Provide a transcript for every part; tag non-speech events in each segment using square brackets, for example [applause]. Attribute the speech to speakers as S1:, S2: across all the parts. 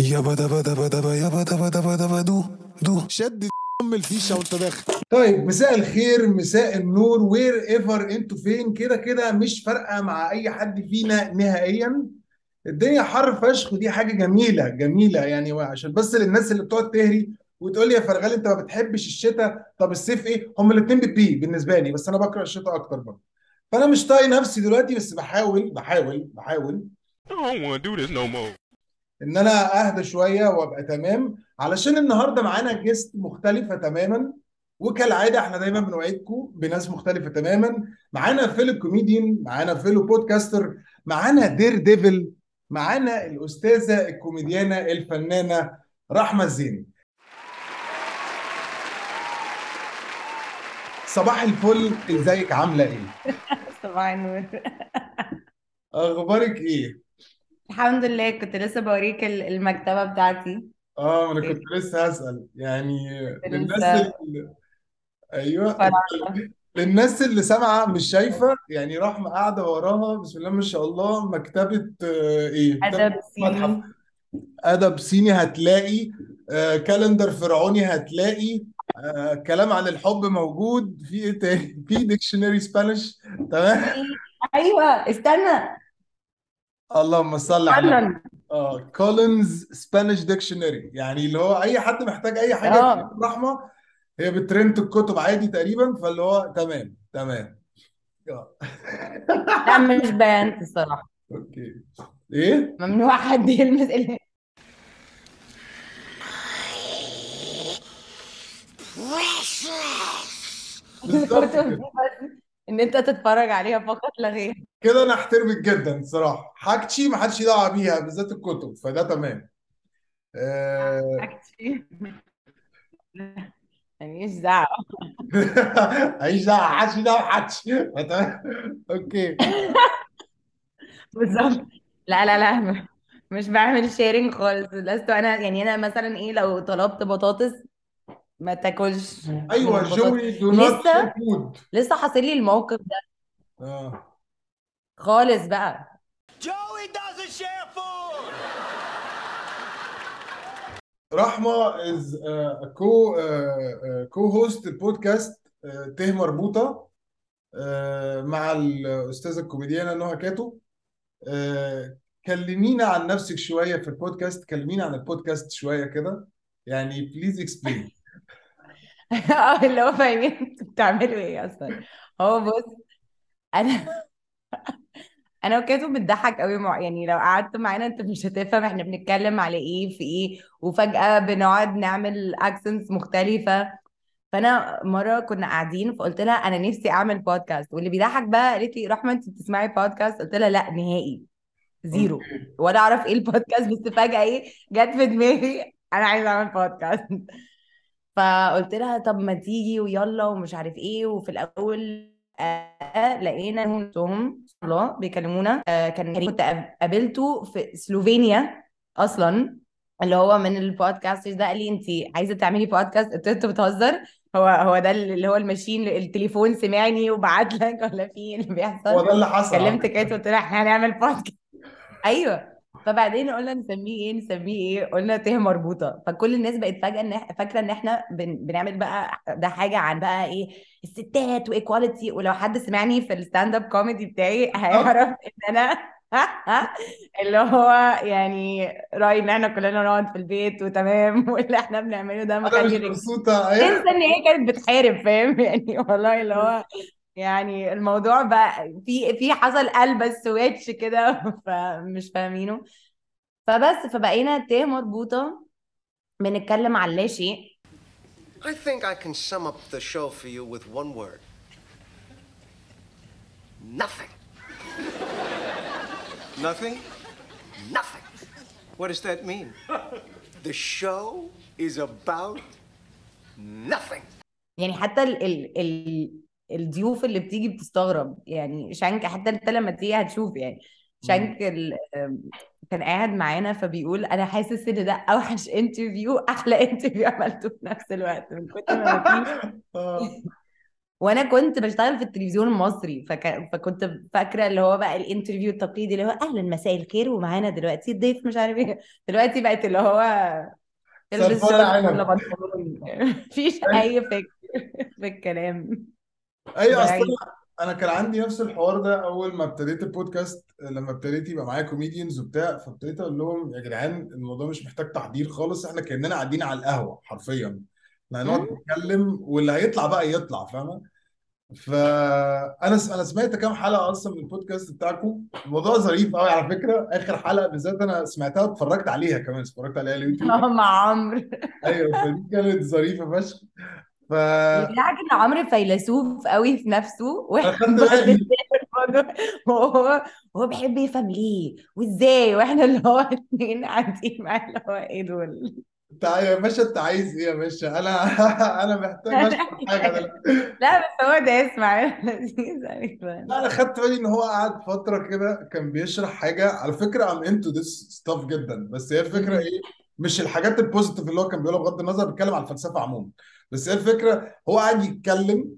S1: يابا دبا دبا دبا يابا دبا دبا دبا دو دو.
S2: شد [laughs] ام الفيشة وانت داخل.
S3: طيب مساء الخير مساء النور. wherever أنتوا فين؟ كده كده مش فارقة مع أي حد فينا نهائيا. الدنيا حر فشخ ودي حاجة جميلة جميلة يعني عشان بس للناس اللي بتقعد تهري وتقول لي يا فرغالي انت ما بتحبش الشتاء؟ طب الصيف إيه؟ هم الاثنين بتبي بالنسبة لي بس أنا بكره الشتاء أكتر برضه. فأنا مش طايق نفسي دلوقتي بس بحاول بحاول بحاول.
S4: I don't want to do this no more.
S3: إن أنا أهدى شوية وأبقى تمام. علشان النهارده معانا guest مختلفة تماما. وكالعادة إحنا دايما بنوعدكم بناس مختلفة تماما. معانا fellow comedian معانا fellow podcaster معانا daredevil معانا الأستاذة الكوميديانة الفنانة رحمة الزيني صباح الفل. إزيك؟ عاملة إيه؟ [laughs]
S5: صباح النور.
S3: أخبارك إيه؟
S5: الحمد لله كنت لسه بوريك ال- المكتبة بتاعتي.
S3: آه أنا كنت لسه هسأل. يعني
S5: كنت
S3: للناس
S5: لسه
S3: اللي أيوه
S5: فرحة
S3: للناس اللي سامعة مش شايفة يعني رحمه قاعدة وراها بسم الله ما شاء الله مكتبة آه، إيه؟ مكتبة
S5: أدب
S3: متحف
S5: صيني.
S3: أدب صيني هتلاقي آه، كالندر فرعوني هتلاقي آه، كلام عن الحب موجود. في إيه تاني؟ في ديكشنري سبانيش تمام؟
S5: في- أيوه استنى.
S3: اللهم صل على
S5: فعلا
S3: آه كولينز سبانيش ديكشنري يعني اللي هو أي حد محتاج أي حاجة
S5: آه.
S3: في رحمة هي بترنت الكتب عادي تقريبا فاللي هو تمام تمام. آه. [laughs]
S5: لا مش بيانت الصراحة.
S3: أوكي. إيه؟
S5: ممنوع حد يلمس ال- [laughs]
S3: بالظبط
S5: الكتب دي
S3: كده.
S5: بس [laughs] إن أنت تتفرج عليها فقط لا غير.
S3: كده أنا أحترمك جدا صراحة. حاجتي ما حدش دعوه بيها بالذات الكتب فده تمام. آه...
S5: حاجتي. ماليش دعوة. [laughs]
S3: عيش دعوه حدش دعوه حدش. okay. [laughs]
S5: بالظبط. لا لا لا مش بعمل sharing خالص. لست أنا يعني أنا مثلا إيه لو طلبت بطاطس ما تاكلش. أيوه
S3: Joey do not
S5: لسه؟
S3: share food
S5: لسه حاصل لي الموقف ده.
S3: آه.
S5: خالص بقى.
S6: Joey doesn't share food.
S3: رحمة is uh, a co uh, uh, co-host البودكاست uh, تاء مربوطة uh, مع الأستاذة الكوميديانة نهى كاتو. uh, كلمينا عن نفسك شوية في البودكاست كلمينا عن البودكاست شوية كده. يعني please explain [laughs]
S5: آه اللي هو فاهمين أنتوا بتعملوا إيه أصلا. هو بص أنا [laughs] أنا وكاتو بنضحك قوي مع يعني لو قعدت معانا انت مش هتفهم إحنا بنتكلم على إيه في إيه. وفجأة بنقعد نعمل accents مختلفة. فأنا مرة كنا قاعدين فقلت لها أنا نفسي أعمل بودكاست واللي بيضحك بقى قالت لي رحمة انت بتسمعي بودكاست قلت لها لا نهائي.
S3: zero
S5: ولا أعرف إيه البودكاست بس فجأة إيه جت في دماغي أنا عايزة أعمل بودكاست فقلت لها طب ما تيجي ويلا ومش عارف إيه وفي الأول آه لقينا انهم الله بيكلمونا. آه كان كنت قاب- قابلته في سلوفينيا أصلا اللي هو من ال podcasters ده قال لي أنت عايزة تعملي بودكاست قلت له أنت بتهزر؟ هو هو ده اللي هو الماشين التليفون سمعني وبعت لك ولا في إيه اللي
S3: هو
S5: بيحصل
S3: ده اللي حصل
S5: كلمت
S3: كاتو
S5: قلت لها إحنا هنعمل بودكاست [laughs] أيوه. فبعدين قلنا نسميه إيه؟ نسميه إيه؟ قلنا تاء مربوطة. فكل الناس بقت فجأة إن فاكرة إن إحنا بن... بنعمل بقى ده حاجة عن بقى إيه؟ الستات و equality ولو حد سمعني في ال stand up comedy بتاعي هيعرف إن أنا [laughs] اللي هو يعني رايي إن إحنا كلنا نقعد في البيت وتمام [laughs] واللي إحنا بنعمله ده
S3: أنا مش
S5: مخلي الرجاله
S3: مبسوطة. إيه
S5: تنسى إن هي كانت بتحارب فاهم؟ [laughs] يعني والله اللي هو يعني الموضوع بقى في في حصل قلب سويتش كده فمش فاهمينه فبس فبقينا تاه مربوطة بنتكلم عن لا شيء
S6: I think I can sum up the show for you with one word. Nothing.
S7: Nothing?
S6: Nothing.
S7: What does that mean?
S6: The show is about nothing.
S5: يعني حتى ال ال ال الضيوف اللي بتيجي بتستغرب. يعني شانك حتى انت لما تيجي هتشوف يعني. شانك ال كان قاعد معانا فبيقول أنا حاسس إن ده أوحش interview أحلى interview عملته في نفس الوقت من كتر ما [laughs]
S3: آه.
S5: وأنا كنت بشتغل في التلفزيون المصري فك... فكنت فاكرة اللي هو بقى ال interview التقليدي اللي هو أهلا مساء الخير ومعانا دلوقتي الضيف مش عارف إيه. دلوقتي بقت اللي هو البس
S3: سلفونة
S5: شورت
S3: عنب
S5: ولا بنطلون. [laughs] مفيش أي فكر في الكلام
S3: اي
S5: ده
S3: أصلا
S5: يعني
S3: أنا كان عندي نفس الحوار ده أول ما ابتديت البودكاست لما ابتديت يبقى معايا comedians وبتاع فابتديت أقول لهم يا جدعان الموضوع مش محتاج تحضير خالص إحنا كأننا قاعدين على القهوة حرفيا. إحنا هنقعد
S5: مم.
S3: نتكلم واللي هيطلع بقى يطلع فاهمة؟ فانا أنا سمعت كام حلقة أصلا من البودكاست بتاعكم. الموضوع ظريف قوي على فكرة. آخر حلقة بالذات أنا سمعتها واتفرجت عليها كمان اتفرجت عليها على اليوتيوب. [laughs]
S5: مع عمرو.
S3: أيوه فدي كانت ظريفة فشخ. ف
S5: بالعكس إن عمرو فيلسوف قوي في نفسه برضه هو بيحب يفهم ليه؟ وإزاي؟ وإحنا اللي هو اتنين قاعدين معاه اللي هو إيه دول؟
S3: انت يا باشا انت عايز إيه يا باشا؟ أنا [laughs] أنا محتاج أشرب حاجة دلوقتي.
S5: لا بس هو ده اسمع [laughs] لذيذ قوي
S3: لا أنا خدت بالي إن هو قعد فترة كده كان بيشرح حاجة على فكرة I'm into this stuff جدا. بس هي الفكرة إيه؟ مش الحاجات ال positive اللي هو كان بيقولها بغض النظر بيتكلم على الفلسفة عموما. بس هي الفكرة هو قاعد يتكلم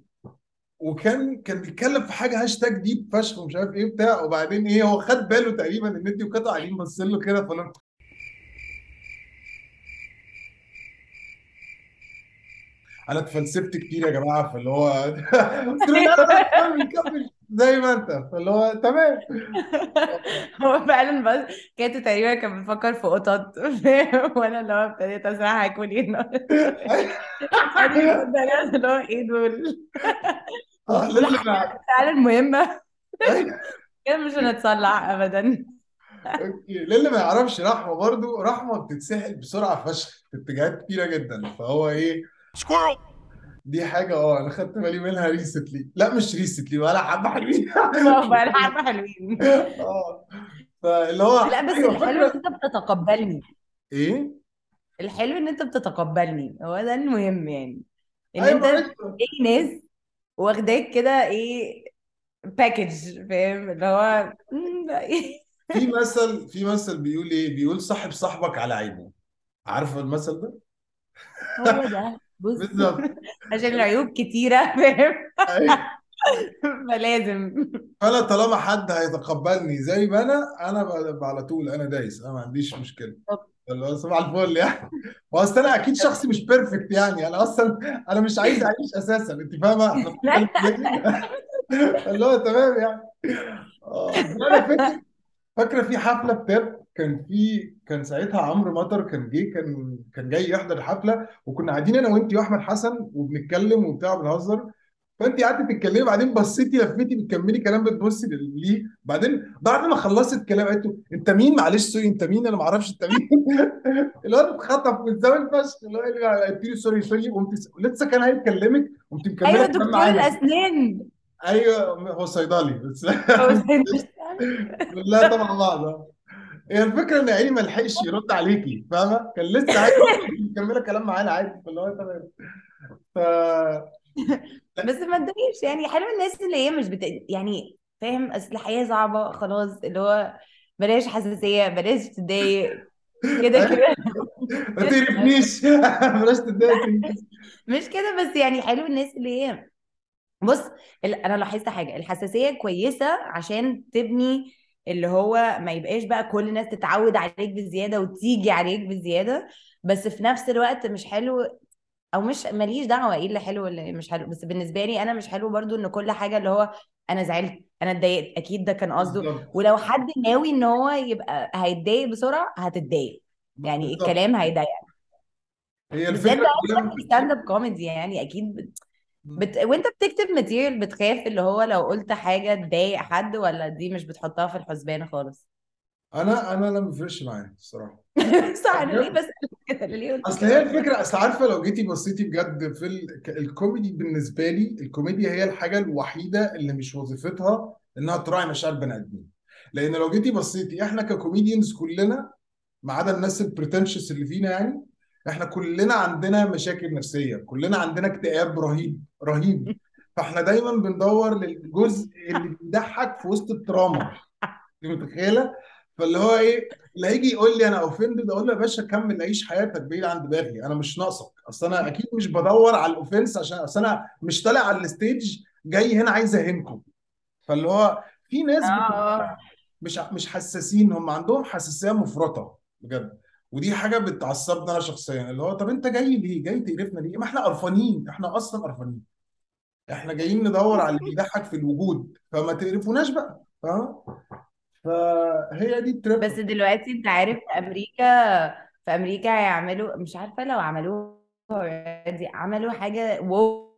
S3: وكان كان بيتكلم في حاجة hashtag deep فشخ ومش عارف إيه بتاع وبعدين إيه هو خد باله تقريبا إن انت وكاتو قاعدين باصين له كده له أنا اتفلسفت كتير يا جماعة فاللي هو [laughs] زي ما انت فاللي هو تمام. [laughs]
S5: هو فعلا بس كانت تقريبا كان بيفكر في قطط وأنا اللي هو ابتديت اسرح هاكل إيه النهارده؟ [laughs] اللي هو إيه دول؟ [laughs]
S3: ما
S5: فعلا مهمة.
S3: أيوة.
S5: كده مش هنتصلح ابدا.
S3: أوكي. للي ما يعرفش رحمة برضو رحمة بتتسحل بسرعة فشخ في اتجاهات كتيرة جدا. فهو إيه؟
S4: Squirrel!
S3: دي حاجة آه أنا خدت بالي منها recently لا مش recently ولا حبة حلوين. [laughs]
S5: بقى حبة حلوين. [laughs]
S3: آه فاللي هو
S5: لا بس
S3: أيوه
S5: الحلو
S3: إن
S5: أنت بتتقبلني.
S3: إيه؟
S5: الحلو إن أنت بتتقبلني. هو ده المهم يعني. إن
S3: أيوه
S5: أنت
S3: معلش
S5: اي ناس واخداك كده إيه package فاهم؟ اللي هو إيه.
S3: في مثل في مثل بيقول إيه؟ بيقول صاحب صاحبك على عيبه عارفه المثل ده؟
S5: هو ده. [laughs] بص
S3: بالظبط. [laughs]
S5: عشان العيوب كتيرة فاهم؟
S3: أيوه. [laughs]
S5: فلازم.
S3: فأنا طالما حد هيتقبلني زي ما أنا أنا على طول أنا دايس أنا ما عنديش مشكلة. اللي هو صباح الفل يعني. واصل أنا أكيد شخص مش perfect يعني أنا أصلا أنا مش عايز أعيش أساسا أنت فاهمة؟ [laughs] إحنا ليه؟ اللي هو تمام يعني. آه فاكرة في حفلة بتاب كان في كان ساعتها عمرو مطر كان جه كان كان جاي يحضر الحفلة وكنا قاعدين أنا وانت وأحمد حسن وبنتكلم وبتاع بنهزر. فانت قعدتي تتكلمي بعدين بصيتي لفيتي بتكملي كلام بتبصي ليه؟ بعدين بعد ما خلصت الكلام قالت له أنت مين؟ معلش sorry أنت مين؟ أنا ما أعرفش أنت مين. [laughs] الواد اتخطف من زمان فشخ. اللي هو قلت له sorry sorry. قمت لسه كان هيكلمك قمت مكمله
S5: أيوه
S3: كلام
S5: دكتور الأسنان.
S3: أيوه هو صيدلي. بس [laughs] لا طبعا بعض. هي الفكرة إن عيني ما لحقش يرد عليكي فاهمة؟ كان لسه عادي مكمله كلام معانا عادي فاللي هو تمام. ف [laughs]
S5: بس ما تضايقش يعني حلو الناس اللي هي مش بت... يعني فاهم أصل الحياة صعبة خلاص اللي هو بلاش حساسية بلاش تتضايق كده [laughs] كده.
S3: ما تقرفنيش. [laughs] بلاش تتضايق
S5: مش كده بس يعني حلو الناس اللي هي بص ال- أنا لاحظت حاجة الحساسية كويسة عشان تبني اللي هو ما يبقاش بقى كل الناس تتعود عليك بزيادة وتيجي عليك بزيادة بس في نفس الوقت مش حلو أو مش ماليش دعوة إيه اللي حلو واللي مش حلو بس بالنسبة لي أنا مش حلو برضو إن كل حاجة اللي هو أنا زعلت أنا اتضايقت أكيد ده كان قصده. ولو حد ناوي إن هو يبقى هيتضايق بسرعة هتتضايق يعني
S3: بالظبط.
S5: الكلام هيضايقك
S3: هي
S5: بالذات
S3: الفكرة
S5: بقى في stand up comedy يعني أكيد بت... وانت بتكتب material بتخاف اللي هو لو قلت حاجة تضايق حد ولا دي مش بتحطها في الحسبان خالص؟
S3: أنا أنا لا ما بيفرقش معايا الصراحه [laughs]
S5: صح أنا ليه بس كده؟ ليه قلت أصل
S3: هي الفكرة أصل عارفة لو جيتي بصيتي بجد في ال... الكوميدي بالنسبة لي الكوميديا هي الحاجة الوحيدة اللي مش وظيفتها إنها تراعي مشاعر بني آدمين. لأن لو جيتي بصيتي إحنا ك comedians كلنا ما عدا الناس ال pretentious اللي فينا يعني إحنا كلنا عندنا مشاكل نفسية كلنا عندنا اكتئاب رهيب رهيب. فإحنا دايما بندور للجزء اللي بيضحك في وسط ال trauma. أنت متخيلة؟ فاللي هو إيه اللي هيجي يقول لي أنا offended أقول له يا باشا كمل عيش حياتك بعيد عن دماغي أنا مش ناقصك. أصل أنا أكيد مش بدور على ال offense عشان أصل أنا مش طالع على ال stage جاي هنا عايز اهينكم فاللي هو في ناس
S5: آه.
S3: مش مش حساسين هم عندهم حساسية مفرطة بجد. ودي حاجة بتعصبني أنا شخصيا اللي هو طب أنت جاي ليه؟ جاي تقرفنا ليه؟ ما إحنا قرفانين إحنا أصلا قرفانين إحنا جايين ندور على اللي بيضحك في الوجود فما تقرفوناش بقى فاهم؟ فهي دي التريب
S5: بس دلوقتي أنت عارف في أمريكا في أمريكا هيعملوا مش عارفة لو عملوها already عملوا حاجة وو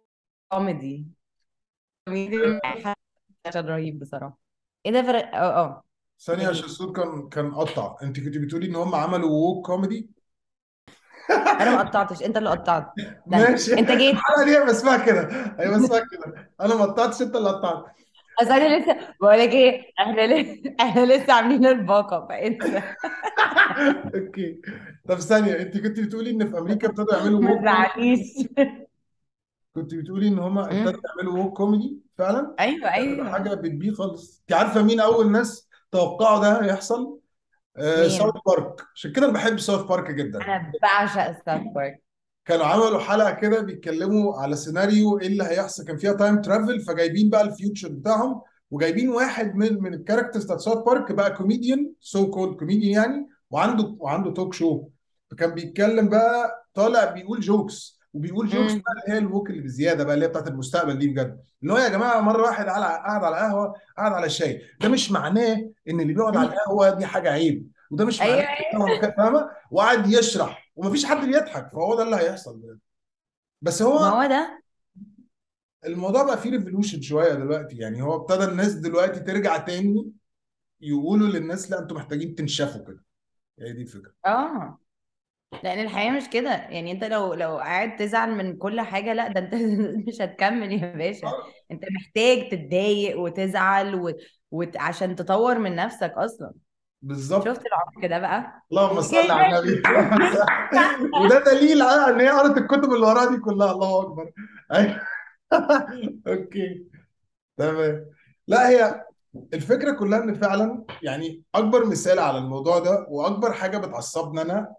S5: كوميدي كوميدي رهيب بصراحة إيه ده فرق آه آه
S3: ثانية عشان الصوت كان كان قطع. انت كنت بتقولي إن هم عملوا ووك كوميدي؟ [laughs]
S5: أنا ما قطعتش. أنت اللي قطعت. [laughs]
S3: ماشي.
S5: أنت جيت.
S3: الحلقة دي بسمعها كده؟ أيوه بسمعها كده. أنا ما قطعتش أنت اللي قطعت.
S5: اصل أنا لسه بقول لك إيه؟ إحنا لسه إحنا لسه عاملين الباقة. فإنسى. [laughs]
S3: okay. طب ثانية أنت كنت بتقولي إن في أمريكا ابتدوا يعملوا
S5: ما تزعليش.
S3: كنت بتقولي إن هم. ابتدوا يعملوا woke comedy فعلا؟ أيوه
S5: أيوه.
S3: حاجة بتبيه خالص. أنت عارفة مين أول ناس توقعوا ده هيحصل. آه ساوث
S5: مين
S3: بارك. عشان كده أنا بحب ساوث بارك جدا.
S5: أنا بعشق ساوث بارك.
S3: كانوا عملوا حلقة كده بيتكلموا على سيناريو إيه اللي هيحصل. كان فيها time travel فجايبين بقى ال future بتاعهم وجايبين واحد من من ال characters بتاعت ساوث بارك بقى comedian so called comedian يعني وعنده وعنده talk show فكان بيتكلم بقى طالع بيقول jokes وبيقول jokes
S5: مم.
S3: بقى اللي هي ال woke اللي بزيادة بقى اللي هي بتاعت المستقبل دي بجد. اللي هو يا جماعة مرة واحد على قاعد على قهوة قاعد على شاي. ده مش معناه إن اللي بيقعد على القهوة دي حاجة عيب. وده مش معناه أيوه. هو كده، فاهمة؟ وقعد يشرح. ومفيش حد بيضحك. فهو ده اللي هيحصل بجد. بس
S5: ما
S3: هو
S5: هو ده.
S3: الموضوع بقى فيه revolution شوية دلوقتي. يعني هو ابتدى الناس دلوقتي ترجع تاني يقولوا للناس لا أنتوا محتاجين تنشفوا كده. هي دي الفكرة.
S5: آه. لأن الحياة مش كده. يعني أنت لو لو قاعد تزعل من كل حاجة لأ ده أنت [laughs] مش هتكمل يا باشا. أنت محتاج تتضايق وتزعل و... وت... عشان تطور من نفسك أصلا.
S3: بالظبط.
S5: شفت العمق ده بقى؟
S3: اللهم صل على النبي. [laughs] وده دليل على إن هي قرأت الكتب اللي وراها دي كلها. الله أكبر. أيوه. [laughs] أوكي. تمام. لأ هي الفكرة كلها إن فعلا يعني أكبر مثال على الموضوع ده وأكبر حاجة بتعصبنا أنا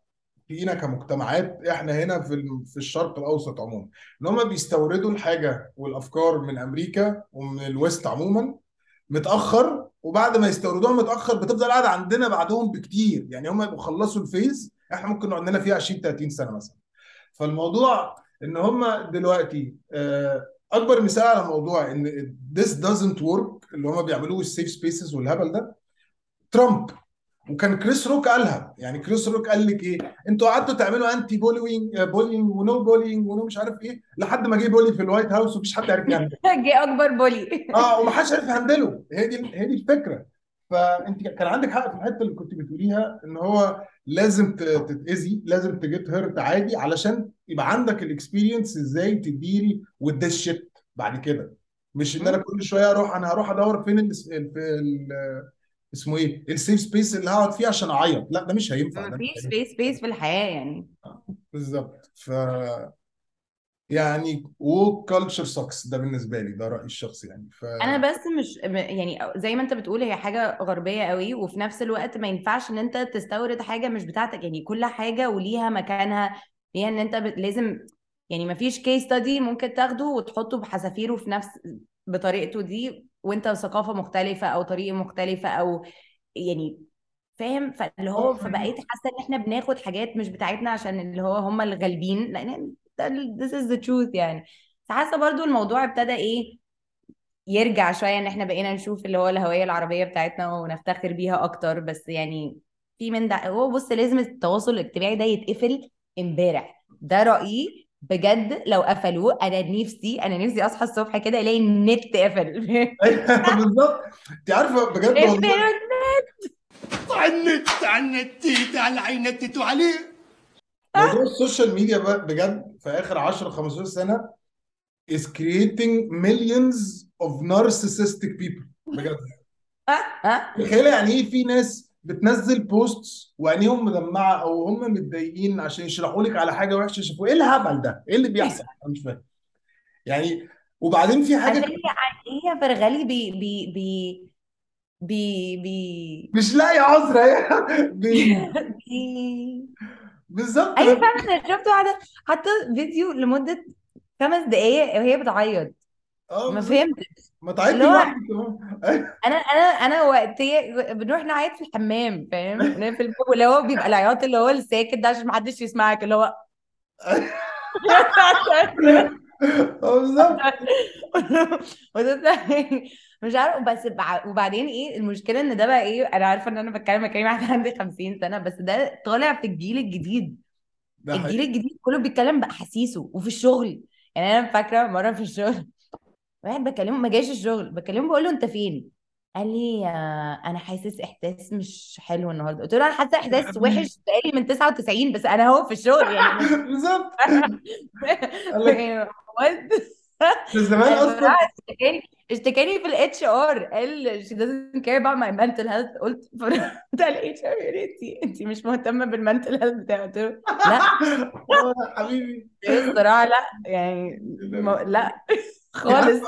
S3: فينا كمجتمعات إحنا هنا في في الشرق الأوسط عموما. إن هم بيستوردوا الحاجة والأفكار من أمريكا ومن ال West عموما متأخر وبعد ما يستوردوها متأخر بتفضل قاعدة عندنا بعدهم بكتير. يعني هم يبقوا خلصوا ال phase إحنا ممكن نقعد لنا فيها 20 30 سنة مثلا. فالموضوع إن هم دلوقتي آه، أكبر مثال على موضوع إن this doesn't work اللي هم بيعملوه ال safe spaces والهبل ده ترامب وكان كريس روك قالها. يعني كريس روك قال لك إيه؟ أنتوا قعدتوا تعملوا anti bullying bullying و no bullying و no مش عارف إيه. لحد ما جه bully في ال White House ومفيش حد عارف يعمل. [laughs]
S5: جه أكبر bully [laughs]
S3: آه ومحدش عارف ي handle ه. هي دي هي دي الفكرة. فأنت كان عندك حق في الحتة اللي كنت بتقوليها إن هو لازم تتاذي لازم ت get hurt عادي علشان يبقى عندك ال experience إزاي with this shit بعد كده. مش إن أنا كل شوية أروح أنا هروح أدور فين اسمه إيه ال safe space اللي هقعد فيه عشان أعيط. لا ده مش هينفع ده مش
S5: مفيش
S3: هينفع.
S5: space space في الحياة يعني.
S3: بالظبط. ف يعني woke culture sucks ده بالنسبة لي ده رأيي الشخصي يعني. ف
S5: أنا بس مش م- يعني زي ما أنت بتقول هي حاجة غربية قوي وفي نفس الوقت ما ينفعش إن أنت تستورد حاجة مش بتاعتك. يعني كل حاجة وليها مكانها هي إن أنت بت- لازم يعني ما فيش كيس ستادي ممكن تاخده وتحطه بحذافيره في نفس بطريقته دي. وانت ثقافة مختلفة أو طريقة مختلفة أو يعني فاهم؟ فاللي هو فبقيت حاسة إن إحنا بناخد حاجات مش بتاعتنا عشان اللي هو هم الغالبين لأن this is the truth يعني. بس حاسه برضو الموضوع ابتدى إيه يرجع شوية إن إحنا بقينا نشوف اللي هو الهوية العربية بتاعتنا ونفتخر بيها أكتر. بس يعني في من ده هو بص لازم التواصل الاجتماعي ده يتقفل امبارح. ده رأيي. بجد لو قفلوه أنا نفسي أنا نفسي أصحى الصبح كده ألاقي النت قفل. [laughs]
S3: أيوه بالظبط. انت عارفة بجد والله.
S5: اقفلوا النت.
S7: عنت عنت على عينتت عليه.
S3: موضوع ال social media بقى بجد في آخر 10 15 سنة is creating millions of narcissistic people. بجد. [laughs]
S5: ها
S3: تخيل يعني إيه في ناس بتنزل posts وعينيهم مدمعة أو هم متضايقين عشان يشرحوا لك على حاجة وحشة شافوا إيه الهبل ده؟ إيه اللي بيحصل؟ أنا مش فاهم. يعني وبعدين في
S5: حاجة هي هي فرغلي بي بي بي بي بي
S3: مش لاقي عذر. هي [laughs] بي-
S5: بي
S3: بالظبط.
S5: أيوه فعلا أنا شفت واحدة حاطة فيديو لمدة خمس دقايق وهي بتعيط.
S3: آه
S5: ما
S3: بالظبط.
S5: فهمتش.
S3: ما تعيطي
S5: اللي هو
S3: لوحدك أيوة.
S5: أنا أنا أنا وقتي بنروح نعيط في الحمام فاهم؟ [laughs] نقفل الباب اللي هو بيبقى العياط اللي هو الساكت ده عشان محدش يسمعك اللي هو [laughs]
S3: بالظبط. [laughs]
S5: مش عارف بس بع- وبعدين إيه المشكلة إن ده بقى إيه أنا عارفة إن أنا بتكلم مع كريم واحد عندي 50 سنة بس ده طالع في الجيل الجديد. الجيل الجديد كله بيتكلم باحاسيسه وفي الشغل. يعني أنا فاكرة مرة في الشغل واحد بكلمه ما جاش الشغل بكلمه بقول له أنت فين؟ قال لي آه، أنا حاسس إحساس مش حلو النهارده. قلت له أنا حاسة إحساس [laughs] وحش بقالي من 99 بس أنا هو في الشغل يعني.
S3: بالظبط؟ ده [laughs] زمان [laughs]
S5: أصلا. اشتكاني في ال HR قال she doesn't care about my mental health. قلت بتاع ال HR انت انت مش مهتمة بال mental health بتاعي. قلت له لا.
S3: يا حبيبي.
S5: الصراحه لا يعني لا. خالص.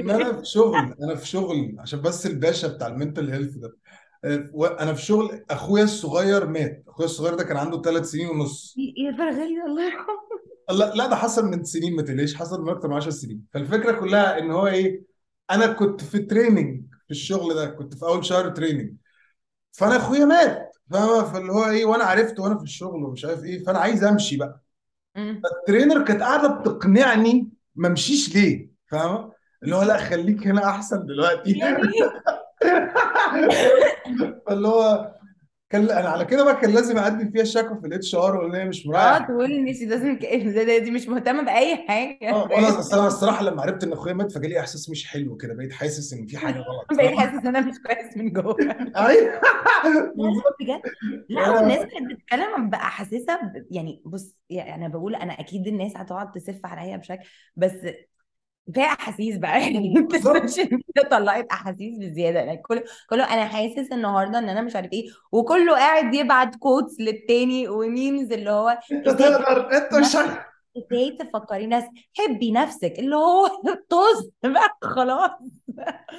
S3: ان أنا في شغل أنا في شغل عشان بس الباشا بتاع ال mental health ده. آه، أنا في شغل أخويا الصغير مات. أخويا الصغير ده كان عنده ثلاث سنين ونص.
S5: إيه فرغلي الله يرحمه
S3: لا لا ده حصل من سنين ما تقلقش حصل من أكتر من 10 سنين. فالفكرة كلها إن هو إيه أنا كنت في training في الشغل ده كنت في أول شهر training فأنا أخويا مات. فاهمه فاللي هو إيه وأنا عرفت وأنا في الشغل ومش عارف إيه فأنا عايز أمشي بقى.
S5: أمم.
S3: ال trainer كانت قاعدة بتقنعني ما أمشيش ليه؟ فاهمة؟ اللي هو لا خليك هنا أحسن دلوقتي. [laughs] فاللي هو كان أنا على كده بقى كان لازم أقدم فيها شكوى في ال HR وإن هي مش آه
S5: تقول إن she doesn't care دي مش مهتمة بأي حاجة.
S3: آه وأنا أصل أنا الصراحة لما عرفت إن أخويا مات فجالي إحساس مش حلو كده بقيت حاسس إن في حاجة غلط. [laughs]
S5: بقيت؟ حاسس إن أنا مش كويس من جوه. [laughs]
S3: أيوه.
S5: لا
S3: بالظبط.
S5: بجد لا والناس كانت بتتكلم باحاسيسها ب- يعني بص يعني أنا بقول أنا أكيد الناس هتقعد تسف عليا بشكل بس فيها أحاسيس بقى يعني
S3: ال
S5: social media طلعت أحاسيس بزيادة يعني كله كله أنا حاسس النهارده إن أنا مش عارف إيه وكله قاعد يبعت quotes للتاني و memes اللي هو أنت
S3: تقدر أنت مش
S5: إزاي تفكري ناس حبي نفسك اللي هو [laughs] طز بقى خلاص.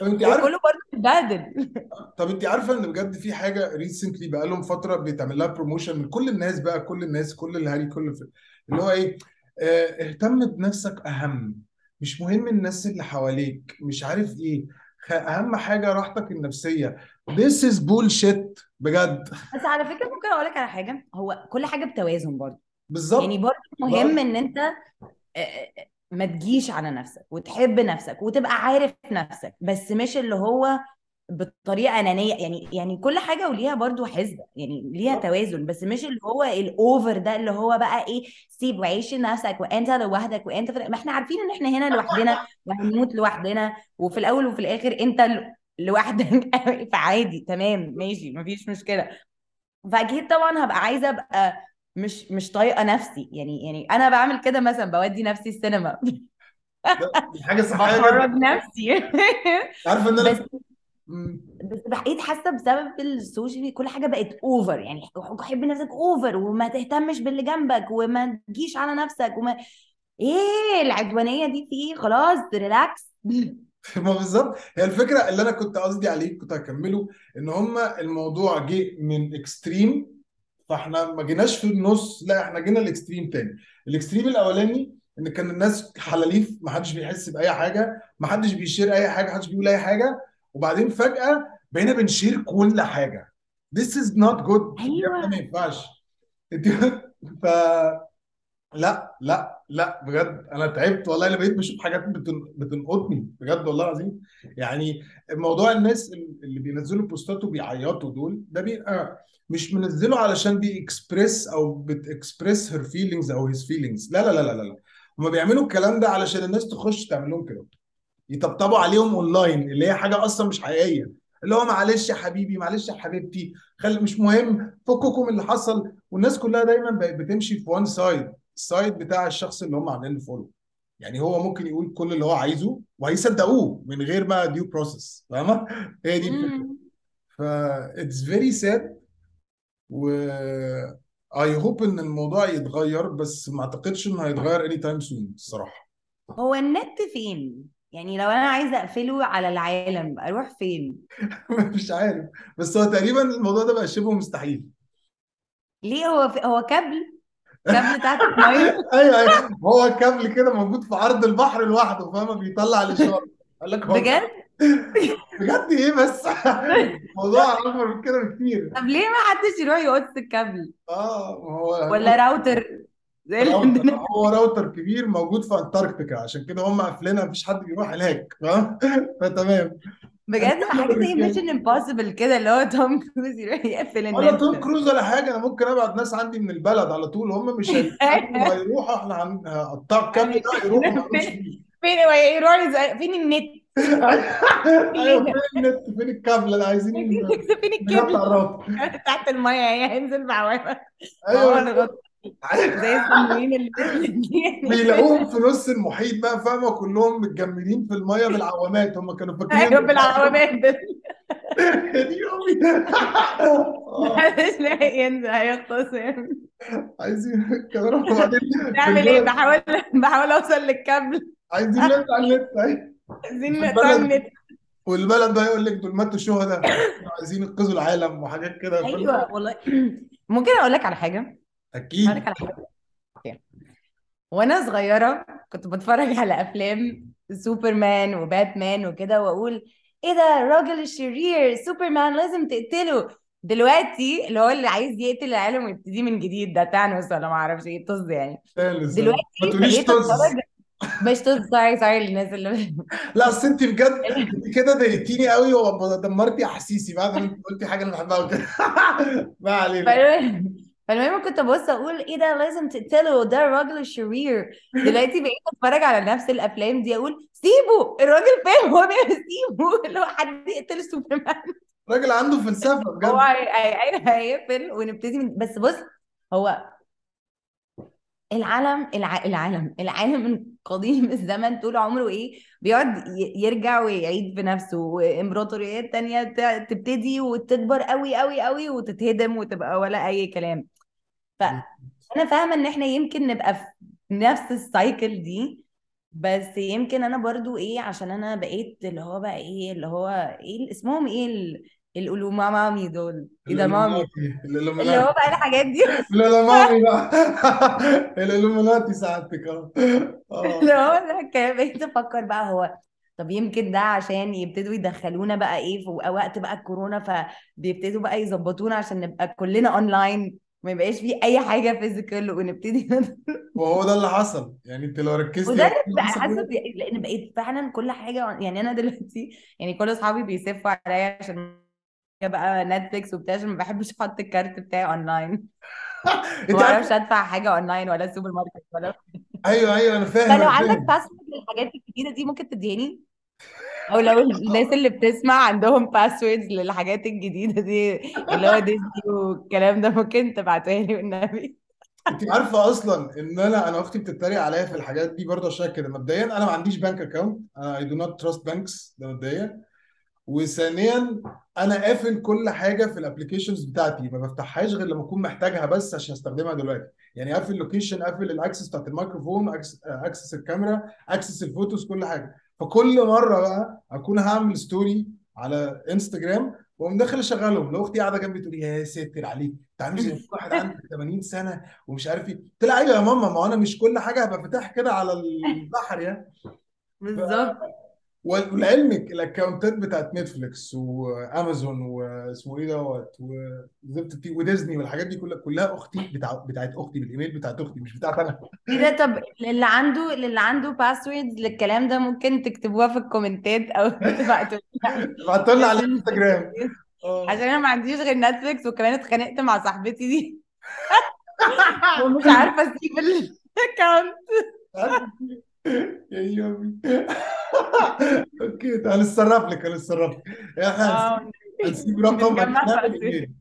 S3: أنت عارف
S5: وكله برضه بيتبهدل.
S3: طب أنت عارفة إن بجد في حاجة recently بقى لهم فترة بيتعمل لها promotion من كل الناس بقى كل الناس كل الهري كل في اللي هو إيه آه اهتم بنفسك أهم. مش مهم الناس اللي حواليك مش عارف إيه. أهم حاجة راحتك النفسية. This is bullshit بجد.
S5: بس على فكرة ممكن أقول لك على حاجة. هو كل حاجة بتوازن برضه. يعني
S3: بالظبط
S5: برضه مهم
S3: برضه
S5: إن أنت ما تجيش على نفسك وتحب نفسك وتبقى عارف نفسك. بس مش اللي هو بطريقة أنانية يعني يعني كل حاجة وليها برضو حسبة يعني ليها توازن بس مش اللي هو الاوفر ده اللي هو بقى إيه سيب وعيش لنفسك وأنت لوحدك وأنت. ما إحنا عارفين إن إحنا هنا لوحدنا وهنموت لوحدنا وفي الأول وفي الآخر أنت لوحدك [laughs] فعادي تمام ماشي مفيش مشكلة. فأكيد طبعا هبقى عايزة أبقى مش مش طايقة نفسي يعني يعني أنا بعمل كده مثلا بودي نفسي السينما.
S3: حاجة صحية [laughs]
S5: بخرج نفسي.
S3: عارفه إن أنا
S5: بس بقيت حاسة بسبب ال social كل حاجة بقت over يعني حب نفسك over وما تهتمش باللي جنبك وما تجيش على نفسك وما إيه العدوانية دي في إيه؟ خلاص relax [laughs]
S3: ما بالظبط. هي الفكرة اللي أنا كنت قصدي عليه كنت هكمله إن هما الموضوع جه من extreme فإحنا ما جيناش في النص لا إحنا جينا ال extreme تاني. ال extreme الأولاني إن كان الناس حلاليف ما حدش بيحس بأي حاجة ما حدش بي share أي حاجة ما حدش بيقول أي حاجة. وبعدين فجأة بقينا بن share كل حاجة. This is not good.
S5: أيوه.
S3: ما ينفعش. ف لا لا لا بجد. أنا تعبت والله. أنا بقيت بشوف حاجات بتن... بتنقطني. بجد والله العظيم. يعني موضوع الناس اللي بينزلوا posts ات وبيعيطوا دول ده بيبقى مش منزله علشان بيكسبريس أو بت express her feelings أو his feelings لا لا لا لا لا. هما بيعملوا الكلام ده علشان الناس تخش تعمل لهم كده. يطبطبوا عليهم اونلاين اللي هي حاجة أصلا مش حقيقية. اللي هو معلش يا حبيبي معلش يا حبيبتي خلي مش مهم فككم من اللي حصل. والناس كلها دايما بقت بتمشي في one side ال side بتاع الشخص اللي هم عاملين له follow يعني هو ممكن يقول كل اللي هو عايزه وهيصدقوه من غير ما due process فاهمة؟ هي دي
S5: الفكرة.
S3: ف it's very sad و I hope إن الموضوع يتغير بس ما أعتقدش إنه هيتغير anytime soon الصراحة.
S5: هو النت فين؟ يعني لو أنا عايزة أقفله على العالم أروح فين؟ [laughs]
S3: مش عارف. بس هو تقريبا الموضوع ده بقى شبه مستحيل.
S5: ليه؟ هو في... هو كابل؟ كابل تحت الميه [laughs]
S3: أيوه أيوه. هو كابل كده موجود في عرض البحر لوحده فاهمة؟ بيطلع الإشارة. قال لك هو
S5: بجد؟ [laughs]
S3: بجد إيه بس؟ الموضوع أكبر من كده بكتير.
S5: طب ليه ما حدش يروح يقص الكابل؟
S3: آه هو
S5: ولا راوتر؟ زي اللي عندنا
S3: هو راوتر كبير موجود في أنتاركتيكا عشان كده هم قافلينها مفيش حد بيروح هناك فاهم؟ [laughs] فتمام.
S5: بجد؟ [laughs] حاجة زي Mission Impossible كده اللي هو توم كروز يروح يقفل
S3: ولا
S5: النت.
S3: توم كروز ولا حاجة أنا ممكن أبعت ناس عندي من البلد على طول هم مش هيروحوا [laughs] هيروحوا إحنا هن- هنقطع الكابل ده هيروحوا
S5: فين هو يروح يز- فين النت؟
S3: أيوه فين؟ النت؟ فين الكابل؟ اللي عايزين
S5: فين الكابل؟ تحت المية هي هينزل
S3: بعوامة.
S5: أيوه زي التمرين اللي [laughs]
S3: بيلاقوهم في نص المحيط بقى فاهمة؟ كلهم متجمدين في المية [laughs] بالعوامات هم كانوا فاكرين
S5: أيوه بالعوامات. [laughs] محدش لاقي ينزل هيغطس
S3: عايزين كمان وبعدين في
S5: نعمل
S3: إيه؟
S5: بحاول بحاول أوصل للكابل
S3: عايزين نقطع النت. أيوة.
S5: عايزين نقطع النت.
S3: والبلد بقى يقول لك دول ماتوا شهداء. عايزين ينقذوا العالم وحاجات كده؟
S5: أيوه والله. ممكن أقول لك على حاجة؟
S3: أكيد.
S5: لك على أوكي. وأنا صغيرة كنت بتفرج على أفلام سوبرمان وباتمان وكده وأقول إيه ده الراجل الشرير سوبرمان لازم تقتله. دلوقتي اللي هو اللي عايز يقتل العالم ويبتدي من جديد ده تانوس ولا ما أعرفش إيه طز يعني.
S3: ثالث
S5: دلوقتي
S3: ما تقوليش
S5: بقيت
S3: طز.
S5: أتفرج مش طز sorry sorry للناس اللي [laughs]
S3: لا أصل أنت بجد انت كده ضايقتيني قوي ودمرتي أحاسيسي. بعد ما أنت قلتي حاجة أنا بحبها وكده. [laughs] ما علينا.
S5: فالمهم فالمهم كنت ببص أقول إيه ده لازم تقتله ده الراجل الشرير دلوقتي بقيت أتفرج على نفس الأفلام دي أقول سيبه الراجل فاهم هو بيعمل سيبه. [laughs] اللي هو حد يقتل سوبرمان.
S3: راجل عنده فلسفة [laughs]
S5: هو
S3: بجد
S5: هي- هيقفل ونبتدي من بس بص هو العالم الع... العالم العالم من قديم الزمن طول عمره إيه بيقعد يرجع ويعيد في نفسه وامبراطوريات تانية تبتدي وتكبر قوي قوي قوي وتتهدم وتبقى ولا أي كلام. فانا فاهمة إن إحنا يمكن نبقى في نفس السايكل دي بس يمكن أنا برضو إيه عشان أنا بقيت اللي هو بقى إيه اللي هو إيه اسمهم إيه ال- الأولومامي دول إيه ده مامي؟ اللي هو بقى الحاجات دي.
S3: الالومناتي بقى. [laughs] الالومناتي سعادتك آه. [laughs]
S5: اللي هو ده بقيت أفكر بقى هو طب يمكن ده عشان يبتدوا يدخلونا بقى إيه في وقت بقى الكورونا فبيبتدوا بقى يظبطونا عشان نبقى كلنا اونلاين ما يبقاش فيه أي حاجة physical ونبتدي [laughs]
S3: وهو ده اللي حصل. يعني انت لو ركزتي
S5: وده اللي بقى حاسة لأن بقيت فعلا كل حاجة يعني أنا دلوقتي [laughs] يعني كل أصحابي بيسفوا عليا عشان بقى Netflix وبتاع عشان ما بحبش أحط ال card بتاعي اونلاين ما بعرفش ادفع حاجة اونلاين ولا سوبر ماركت ولا
S3: أيوه أيوه أنا فاهم
S5: فلو عندك password للحاجات الجديده دي ممكن تديني أو لو الناس اللي بتسمع عندهم passwords للحاجات الجديدة دي اللي هو ديزني والكلام ده ممكن تبعتوها لي والنبي.
S3: انت عارفة أصلا إن أنا أنا أختي بتتريق عليا في الحاجات دي برضه عشان كده. مبدئيا أنا ما عنديش bank account أنا I do not trust banks ده مبدئيا. وثانيا أنا قافل كل حاجة في ال applications بتاعتي. ما بفتحهاش غير لما أكون محتاجها بس عشان أستخدمها دلوقتي. يعني قافل ال location قافل ال access بتاعت الميكروفون access الكاميرا access ال photos كل حاجة. فكل مرة بقى أكون هعمل story على انستجرام وأقوم داخل أشغلهم. لو أختي قاعدة جنبي تقول لي يا ساتر عليك أنت عامل زي [laughs] واحد عنده 80 سنة ومش عارف إيه. قلت لها أيوه يا ماما ما أنا مش كل حاجة هبقى فاتح كده على البحر يعني.
S5: بالظبط.
S3: ولعلمك الاكونتات بتاعت نتفليكس وأمازون واسمه إيه دوت وزفت وديزني والحاجات دي كلها كلها أختي بتاع بتاعت أختي بالإيميل بتاعت أختي مش بتاعت أنا.
S5: إيه ده؟ طب اللي عنده اللي عنده passwords للكلام ده ممكن تكتبوها في الكومنتات أو تبعتوا لي
S3: ابعتوا لنا على الانستجرام. آه.
S5: عشان أنا ما عنديش غير نتفليكس وكمان اتخانقت مع صاحبتي دي. [laughs] ومش عارفة أسيب ال account [laughs]
S3: يا يومي. [laughs] okay تعال نتصرف لك هنتصرف لك. إحنا
S5: آه
S3: هنسيب رقم هنعمل إيميل.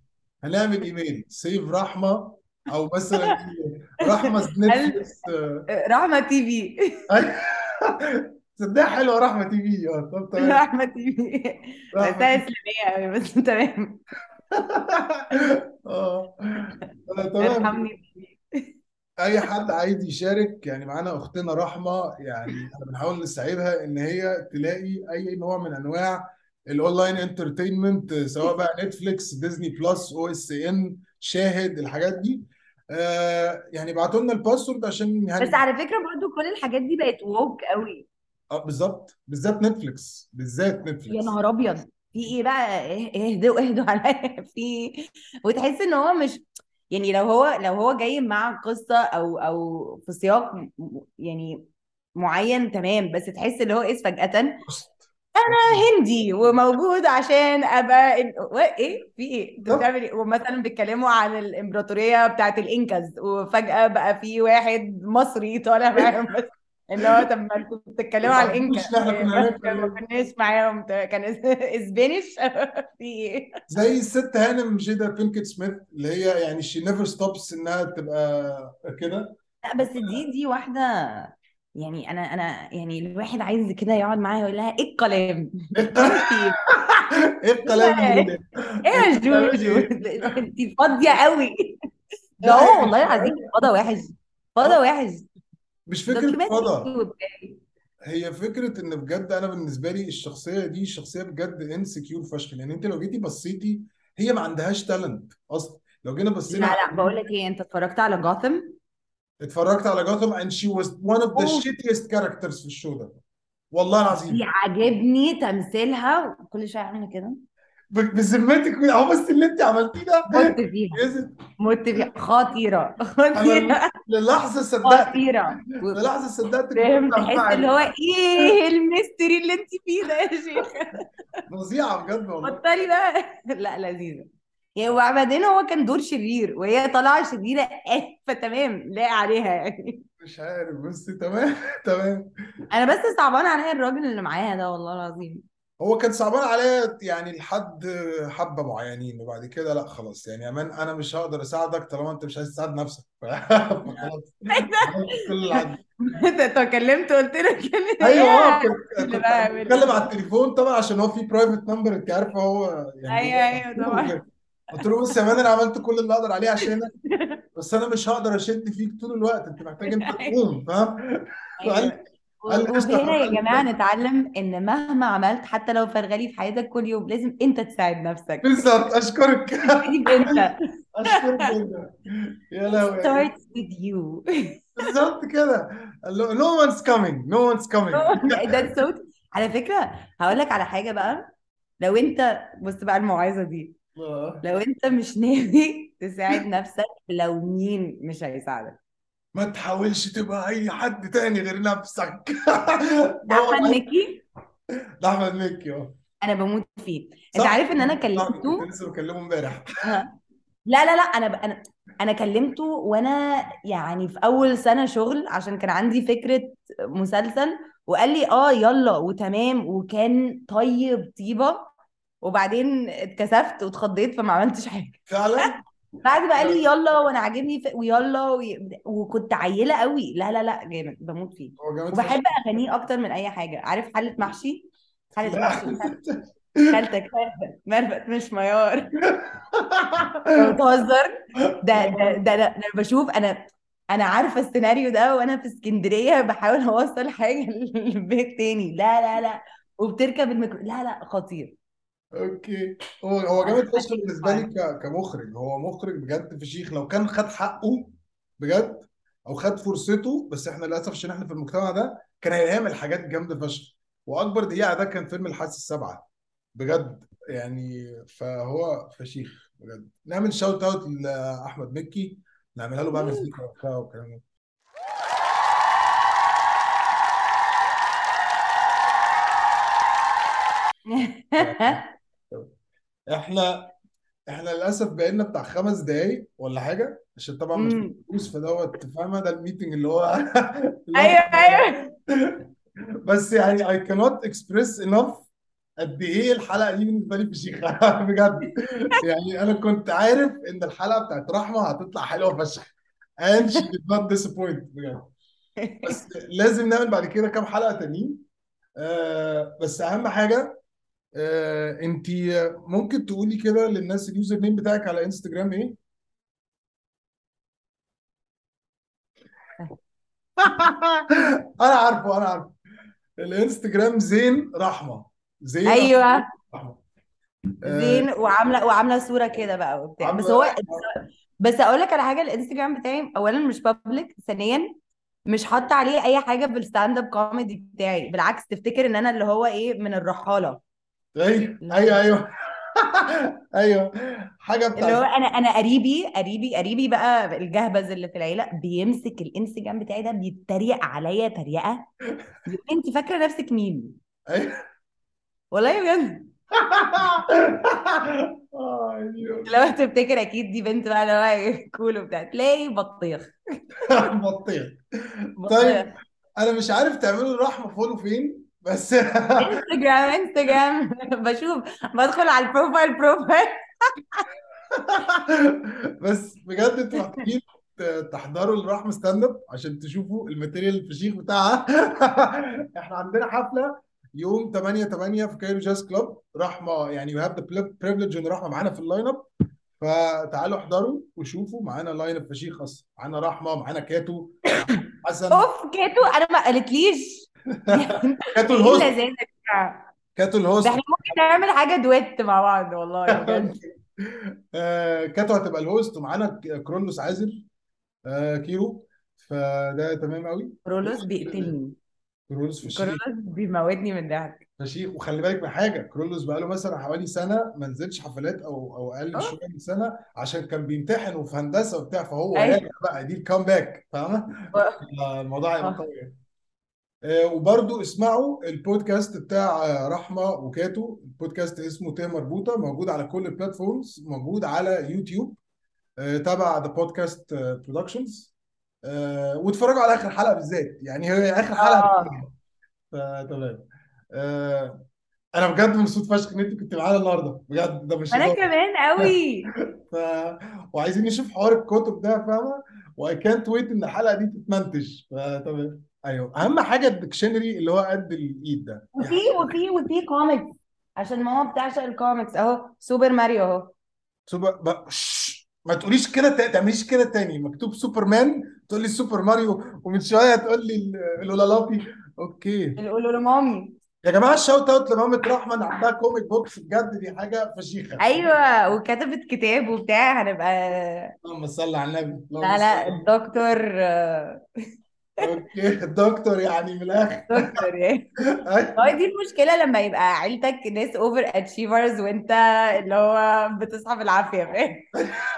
S3: هنعمل إيميل. سيف رحمة أو مثلا رحمة [laughs] نتفليكس
S5: رحمة TV. [laughs]
S3: صدق حلوة رحمة TV. آه طب تمام.
S5: رحمة
S3: TV.
S5: بحسها إسلامية قوي بس تمام.
S3: آه. آه، تمام.
S5: ارحمني.
S3: أي حد عايز يشارك يعني معانا أختنا رحمة يعني إحنا بنحاول نساعدها إن هي تلاقي أي نوع من أنواع ال online entertainment سواء بقى نتفليكس ديزني بلس OSN شاهد الحاجات دي. آه يعني ابعتوا لنا ال password عشان
S5: بس
S3: يعني
S5: على فكرة برضو كل الحاجات دي بقت woke قوي.
S3: آه بالظبط. بالذات نتفليكس بالذات
S5: يا
S3: نتفليكس
S5: نهار أبيض. في إيه بقى؟ إه- اهدوا اهدوا عليا. [laughs] في وتحس إن هو مش يعني لو هو لو هو جاي مع قصة أو أو في سياق يعني معين تمام بس تحس ان هو إيه فجأة هندي وموجود عشان أبقى ال... إيه في إيه؟
S3: أنتوا
S5: بتعمل إيه؟ ومثلا بيتكلموا عن الإمبراطورية بتاعت الإنكاز وفجأة بقى في واحد مصري طالع معاهم. بس اللي هو طب ما أنتوا بتتكلموا عن الانكا إيه، ما
S3: إيه؟
S5: كناش معاهم. كان إسبانيش؟ [laughs] في إيه؟
S3: زي الست هانم جيدا بينكيت سميث اللي هي يعني شي نيفر ستوبس إنها تبقى كده.
S5: لا بس دي دي واحدة يعني أنا أنا يعني الواحد عايز كده يقعد معاها يقول لها إيه الكلام؟
S3: إيه الكلام [laughs]
S5: إيه يا جوجو؟
S3: إيه
S5: انت فاضية قوي. [laughs] ده هو والله العظيم فضا وحش. فضا وحش.
S3: مش فكرة
S5: documentary
S3: فضا
S5: وبتاع
S3: هي فكرة إن بجد أنا بالنسبة لي الشخصية دي شخصية بجد insecure فشخ لأن أنت لو جيتي بصيتي هي ما عندهاش talent أصلا. لو جينا
S5: لا
S3: بصينا على
S5: لا بقول لك إيه أنت اتفرجت على جاثم
S3: اتفرجت على she was one of the
S5: of
S3: shittiest characters في ال show ده. والله
S5: دي
S3: العظيم
S5: عاجبني تمثيلها كل شوية عامله كده.
S3: بذمتك اهو بس اللي انت عملتيه ده؟
S5: مت فيها. مت فيها.
S3: خطيرة.
S5: خطيرة.
S3: للحظة صدقتك
S5: خطيرة.
S3: للحظة صدقتك
S5: فاهم تحس اللي هو إيه الميستري اللي انت فيه ده يا شيخ؟
S3: فظيعة بجد والله.
S5: بطلي بقى. لا لذيذة. يعني وبعدين هو كان دور شرير وهي طالعة شريرة آه، فتمام. لاقي عليها يعني.
S3: مش عارف بس تمام. [laughs] تمام.
S5: أنا بس صعبان عليا الراجل اللي معاها ده والله العظيم.
S3: هو كان صعبان عليا يعني لحد حبة معينين وبعد كده لأ خلاص. يعني يا man أنا مش هقدر أساعدك طالما أنت مش عايز تساعد نفسك. [laughs] فخلاص. كل اللي عندي
S5: أنت أنت كلمت قلت له كلمت أيوه
S3: كنت بتكلم على التليفون طبعا عشان هو في private number أنت عارفه هو يعني
S5: أيوه
S3: أيوه
S5: طبعا. [laughs]
S3: قلت له بص يا man أنا عملت كل اللي أقدر عليه عشانك بس أنا مش هقدر أشد فيك طول الوقت. أنت محتاج أنت تقوم فاهم؟ [laughs]
S5: وهنا يا
S3: جماعة
S5: نتعلم إن مهما عملت حتى لو فرغلي في حياتك كل يوم لازم أنت تساعد نفسك.
S3: بالظبط
S5: أشكرك. [laughs] بانت [laughs]
S3: أشكرك جدا. يا لهوي.
S5: starts with you.
S3: بالظبط كده. No one's coming. No one's coming.
S5: That's so على فكرة هقول لك على حاجة بقى. لو أنت بص بقى الموعظة دي.
S3: آه.
S5: لو أنت مش ناوي تساعد نفسك لو مين مش هيساعدك؟
S3: ما تحاولش تبقى أي حد تاني غير نفسك. [laughs] ده
S5: أحمد مكي؟
S3: ده أحمد مكي آه.
S5: أنا بموت فيه. أنت
S3: صح.
S5: عارف إن
S3: أنا
S5: كلمته؟
S3: كنت لسه بكلمه امبارح.
S5: ها. لا لا لا أنا ب... أنا أنا كلمته وأنا يعني في أول سنة شغل عشان كان عندي فكرة مسلسل وقال لي آه يلا وتمام وكان طيب طيبة وبعدين اتكسفت واتخضيت فما عملتش حاجة.
S3: فعلا؟ [laughs]
S5: بعد ما قال لي يلا. وأنا عاجبني ف... ويلا وي... وكنت عيلة قوي. لا لا لا جامد بموت فيه.
S3: هو جامد
S5: وبحب أغانيه أكتر من أي حاجة. عارف حلة محشي؟ حلة
S3: لا.
S5: محشي. خالتك مرفت مرفت مش ميار. [laughs] بتهزر؟ ده ده ده أنا بشوف أنا أنا عارفة السيناريو ده وأنا في اسكندرية بحاول أوصل حاجة [laughs] للبيت تاني. لا لا لا. وبتركب الميكرو لا لا خطير.
S3: okay. هو هو جامد فشخ بالنسبة لي ك- كمخرج. هو مخرج بجد فشيخ. لو كان خد حقه بجد أو خد فرصته بس إحنا للأسف عشان إحنا في المجتمع ده كان هيعمل حاجات جامدة فشخ. وأكبر دقيقة ده كان فيلم الحاسة السابعة. بجد يعني فهو فشيخ بجد. نعمل shout out لأحمد مكي. نعملها له بقى مزيكا وبتاع والكلام ده. [laughs] إحنا إحنا للأسف بقينا بتاع خمس دقايق ولا حاجة عشان طبعا مش. فلوس فدوت فاهمة؟ ده ال meeting اللي هو [laughs] اللي هو
S5: أيوه أيوه.
S3: بس يعني I cannot express enough قد إيه الحلقة دي بالنسبة لي فشيخة [laughs] بجد. يعني أنا كنت عارف إن الحلقة بتاعت رحمة هتطلع حلوة فشخ. And she did not disappoint بجد. بس [laughs] لازم نعمل بعد كده كام حلقة تانيين. آه بس أهم حاجة آه انت ممكن تقولي كده للناس اليوزر نيم بتاعك على انستجرام إيه؟ [laughs] أنا عارفه أنا عارفه. الانستجرام زين رحمة. زين
S5: أيوه.
S3: رحمة. آه،
S5: زين وعامله وعاملة صورة كده بقى وبتاع بس
S3: عامله
S5: هو بس أقول لك على حاجة الانستجرام بتاعي اولا مش public ثانيا مش حاطة عليه أي حاجة بال stand up comedy بتاعي. بالعكس تفتكر إن أنا اللي هو إيه من الرحالة.
S3: أيوه أيوه أيوه. [laughs] أيوه. حاجة
S5: اللي هو
S3: بتاعت
S5: أنا أنا قريبي قريبي قريبي بقى الجهبذ اللي في العيلة بيمسك الانستجرام بتاعي ده بيتريق عليا تريقة. أنت فاكرة نفسك مين؟
S3: أيوه.
S5: والله بجد. [laughs]
S3: آه،.
S5: لو تفتكر أكيد دي بنت بقى اللي هو cool وبتاع. تلاقي بطيخ.
S3: بطيخ. [laughs]
S5: بطيخ.
S3: طيب أنا مش عارف تعملوا لرحمة follow فين بس
S5: انستجرام انستجرام. بشوف بدخل على ال profile profile.
S3: بس بجد أنتوا محتاجين تحضروا لرحمة stand up عشان تشوفوا ال material الفشيخ بتاعها. [laughs] إحنا عندنا حفلة يوم 8 8 في Cairo Jazz Club. رحمة يعني we have the privilege إن رحمة معانا في ال line up فتعالوا احضروا وشوفوا معانا line up فشيخ أصلا. معانا رحمة معانا كاتو حسن.
S5: اوف كاتو أنا ما قالتليش.
S3: كاتو ال
S5: host. دي؟
S3: كاتو
S5: ده
S3: ال
S5: host إحنا ممكن نعمل حاجة دويت مع بعض والله [laughs] بجد.
S3: آه، كاتو هتبقى ال host ومعانا كرولوس عازر آه، كيرو. فده تمام قوي.
S5: كرولوس بيقتلني.
S3: كرولوس فشيخ.
S5: كرولوس بيموتني من الضحك.
S3: فشيخ. وخلي بالك من حاجة كرولوس بقى له مثلا حوالي سنة ما نزلش حفلات أو أو
S5: أقل
S3: شوية من سنة عشان كان بيمتحن وفي هندسة وبتاع فهو راجع بقى دي ال comeback
S5: فاهمة؟
S3: آه [laughs] الموضوع هيبقى قوي وبرضو اسمعوا البودكاست بتاع آه، رحمة وكاتو. البودكاست اسمه تاء مربوطة موجود على كل ال platforms موجود على يوتيوب آه، تبع the podcast productions واتفرجوا على آخر حلقة بالذات. يعني هي آخر حلقة
S5: آه.
S3: فتمام. آه، أنا بجد مبسوط فشخ إن أنت كنت معانا النهارده. بجد ده مش أنا
S5: كمان قوي [laughs]
S3: ف... وعايزين نشوف حوار الكتب ده فاهمة؟ واي كانت ويت إن الحلقة دي تتمنتج. فتمام. أيوه. أهم حاجة ال dictionary اللي هو قد الإيد ده.
S5: وفي وفي وفي كوميكس عشان ماما بتعشق الكوميكس أهو سوبر ماريو أهو.
S3: سوبر ب... ما تقوليش كده ت- تعمليش كده تاني. مكتوب سوبرمان تقول لي سوبر ماريو ومن شوية تقول لي ال- الاولالابي
S5: okay. لمامي
S3: يا جماعة shout out لمامة رحمه ان عندها comic books بجد دي حاجة فشيخة.
S5: أيوه وكتبت كتاب وبتاع. هنبقى
S3: اللهم صل على النبي.
S5: لا لا الدكتور
S3: okay. الدكتور يعني من الآخر.
S5: دكتور يعني. هو [laughs]
S3: أيوة.
S5: دي المشكلة لما يبقى عيلتك ناس over achievers وانت اللي هو بتصحى بالعافية فاهم؟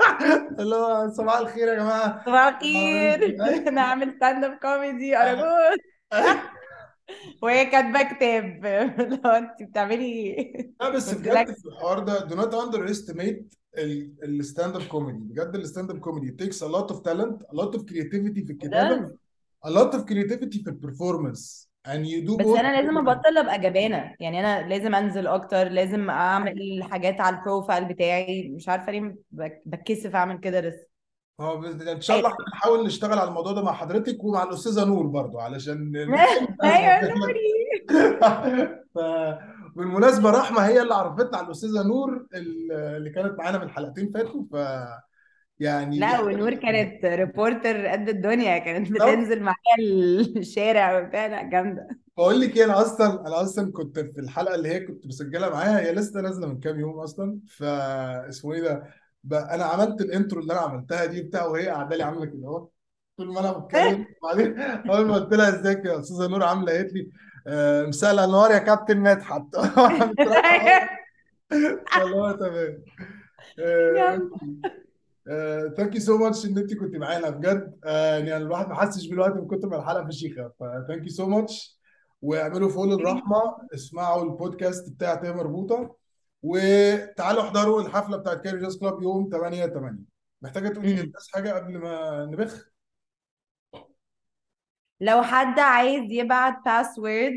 S5: [laughs]
S3: اللي هو صباح الخير يا جماعة.
S5: صباح الخير. [laughs]
S3: أيوة.
S5: نعمل stand up comedy ارجوك وهي كاتبة كتاب. اللي هو انت بتعملي
S3: لا بس بجد في الحوار ده do not underestimate ال stand up comedy بجد ال stand up comedy takes a lot of talent a lot of creativity في
S5: الكتابة.
S3: A lot of creativity في ال performance and you do
S5: بس أنا لازم أبطل أبقى جبانة. يعني أنا لازم أنزل أكتر لازم أعمل حاجات على ال profile بتاعي. مش عارفة ليه بتكسف أعمل كده لسه
S3: آه إن شاء الله هنحاول نشتغل على الموضوع ده مع حضرتك ومع الأستاذة نور برضو علشان [laughs]
S5: أيوه [laughs] نوري.
S3: بالمناسبة رحمة هي اللي عرفتنا على الأستاذة نور اللي كانت معانا من حلقتين فاتوا. ف يعني
S5: لا ونور كانت reporter قد الدنيا كانت بتنزل معايا الشارع وبتاع. لا جامدة.
S3: بقول لك إيه أنا أصلا أنا أصلا كنت في الحلقة اللي هي كنت مسجلها معاها هي لسه نازلة من كام يوم أصلا. فاسمه إيه ده؟ أنا عملت الانترو اللي أنا عملتها دي بتاع وهي قاعدة لي عاملة كده أهو. طول ما أنا بتكلم. [laughs] وبعدين أول ما قلت لها ازيك يا أستاذة نور عاملة قالت لي آه، مساء الأنوار يا كابتن مدحت. [laughs] مترقع [laughs] والله تمام.
S5: جامدة.
S3: thank you so much إن انت كنت معانا بجد. آه، يعني الواحد ما حسش بالوقت من كتر ما الحلقة فشيخة. ف thank you so much واعملوا follow لرحمة اسمعوا البودكاست بتاع تاء مربوطه وتعالوا احضروا الحفلة بتاعت كايرو جاز كلاب يوم 8 8 محتاجة تقولي. للناس حاجة قبل ما نبخ؟
S5: لو حد عايز يبعت password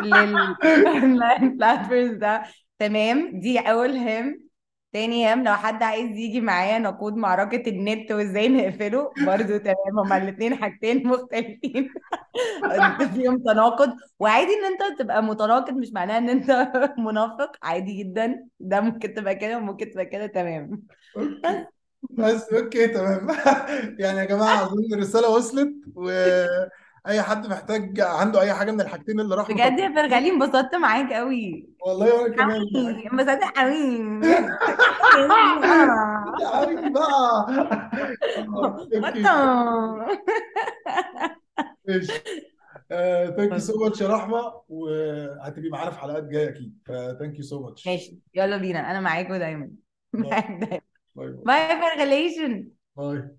S5: لل platforms [laughs] ده تمام؟ دي أول هم تاني هم لو حد عايز يجي معايا نقود معركة النت وازاي نقفله برضو تمام هما الاتنين حاجتين مختلفين. [laughs] فيهم تناقض. وعادي إن أنت تبقى متناقض مش معناه إن أنت [laughs] منافق عادي جدا. ده ممكن تبقى كده وممكن تبقى كده تمام.
S3: بس okay تمام. [laughs] يعني يا جماعة أظن الرسالة وصلت واي حد محتاج عنده أي حاجة من الحاجتين اللي راحوا
S5: بجد يا فرغلي انبسطت معاك قوي
S3: والله وأنا كمان
S5: قوي انبسطت قوي [laughs]
S3: يا حبيبي بقى. [laughs] ماشي. thank you so much يا رحمة وهتبقي معانا في حلقات جاية أكيد. ف thank you so much
S5: ماشي. يلا بينا. أنا معاكوا دايما معاك دايما [laughs]
S3: bye. bye
S5: باي. فرغليشن
S3: bye.